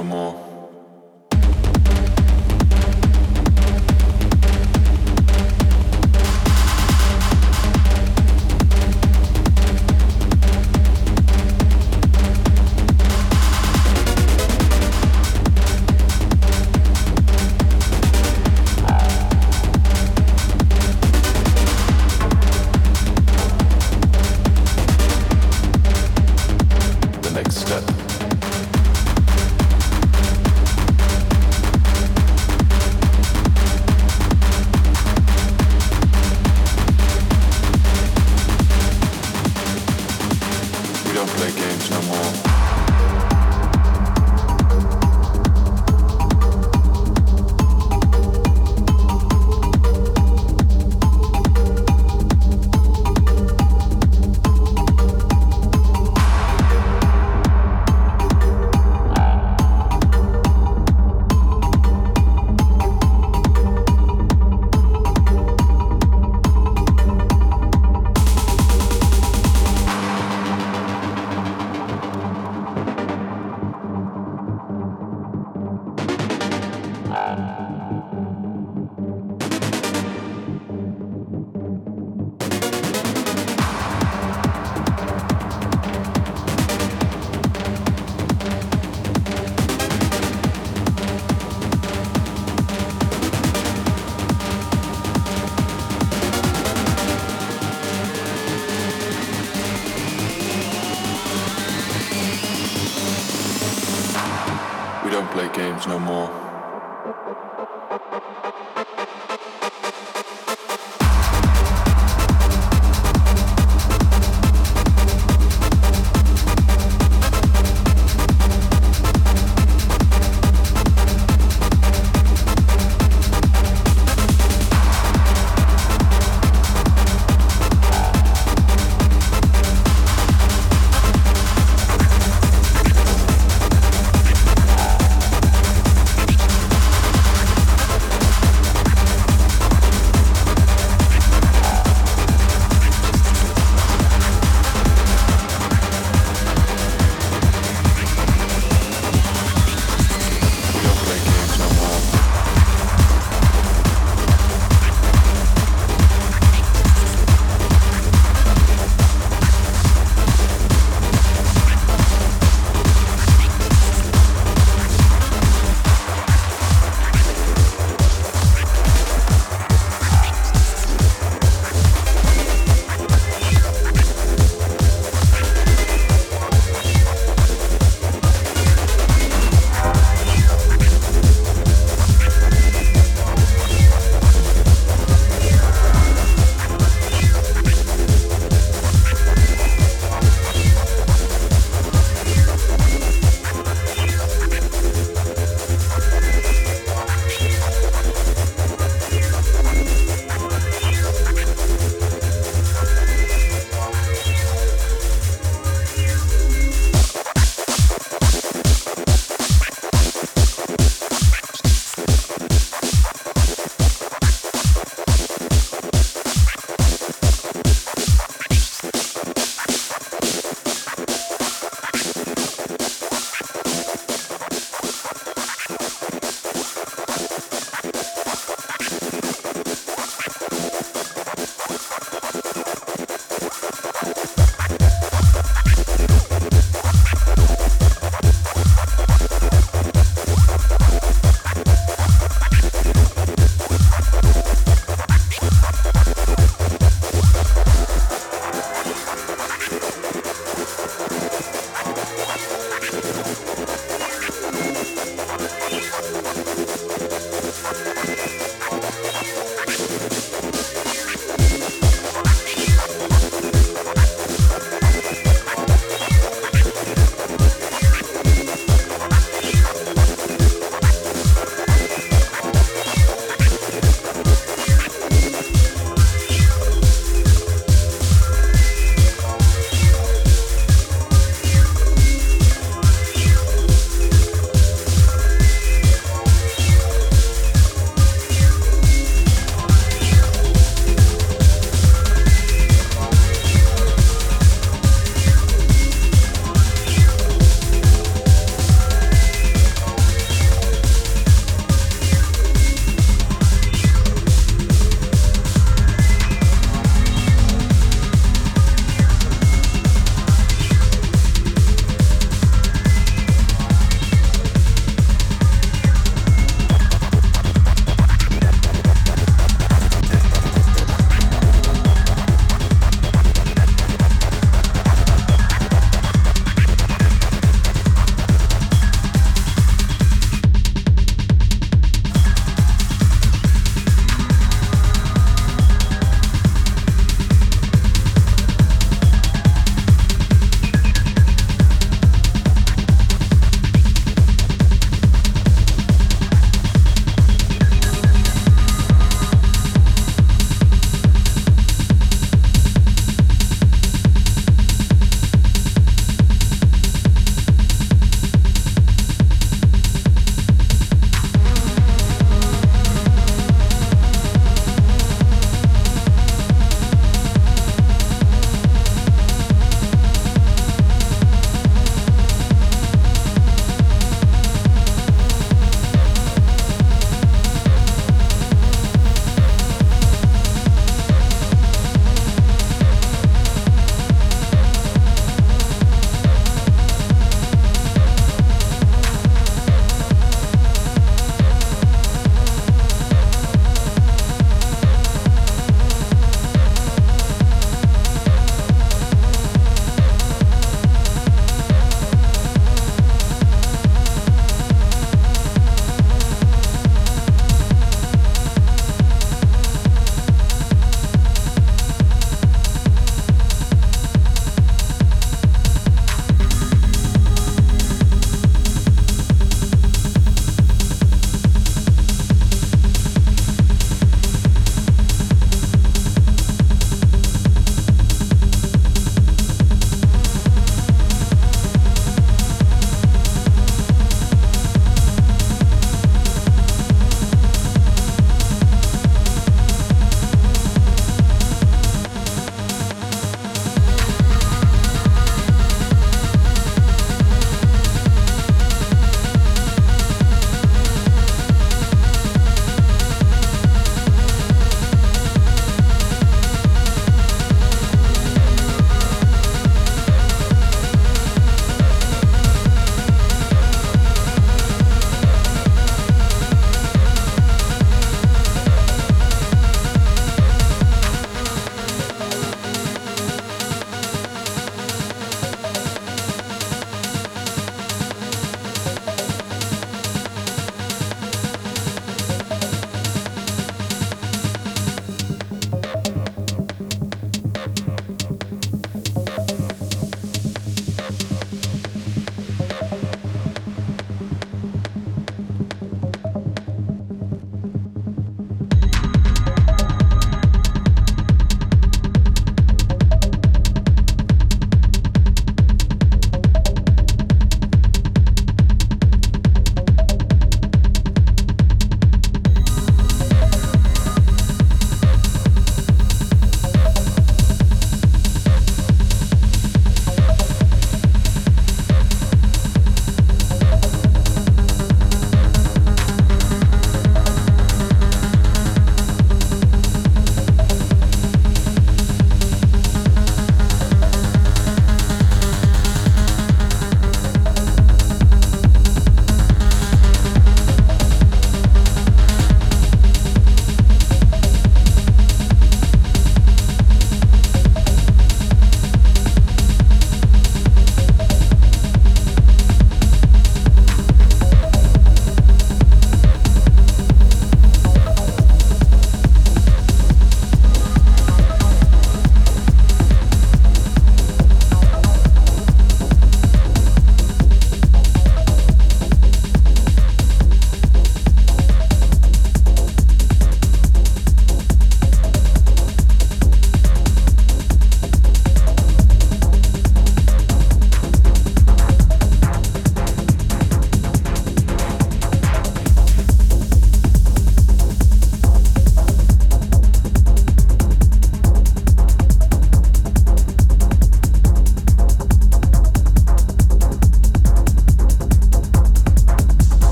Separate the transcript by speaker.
Speaker 1: finalement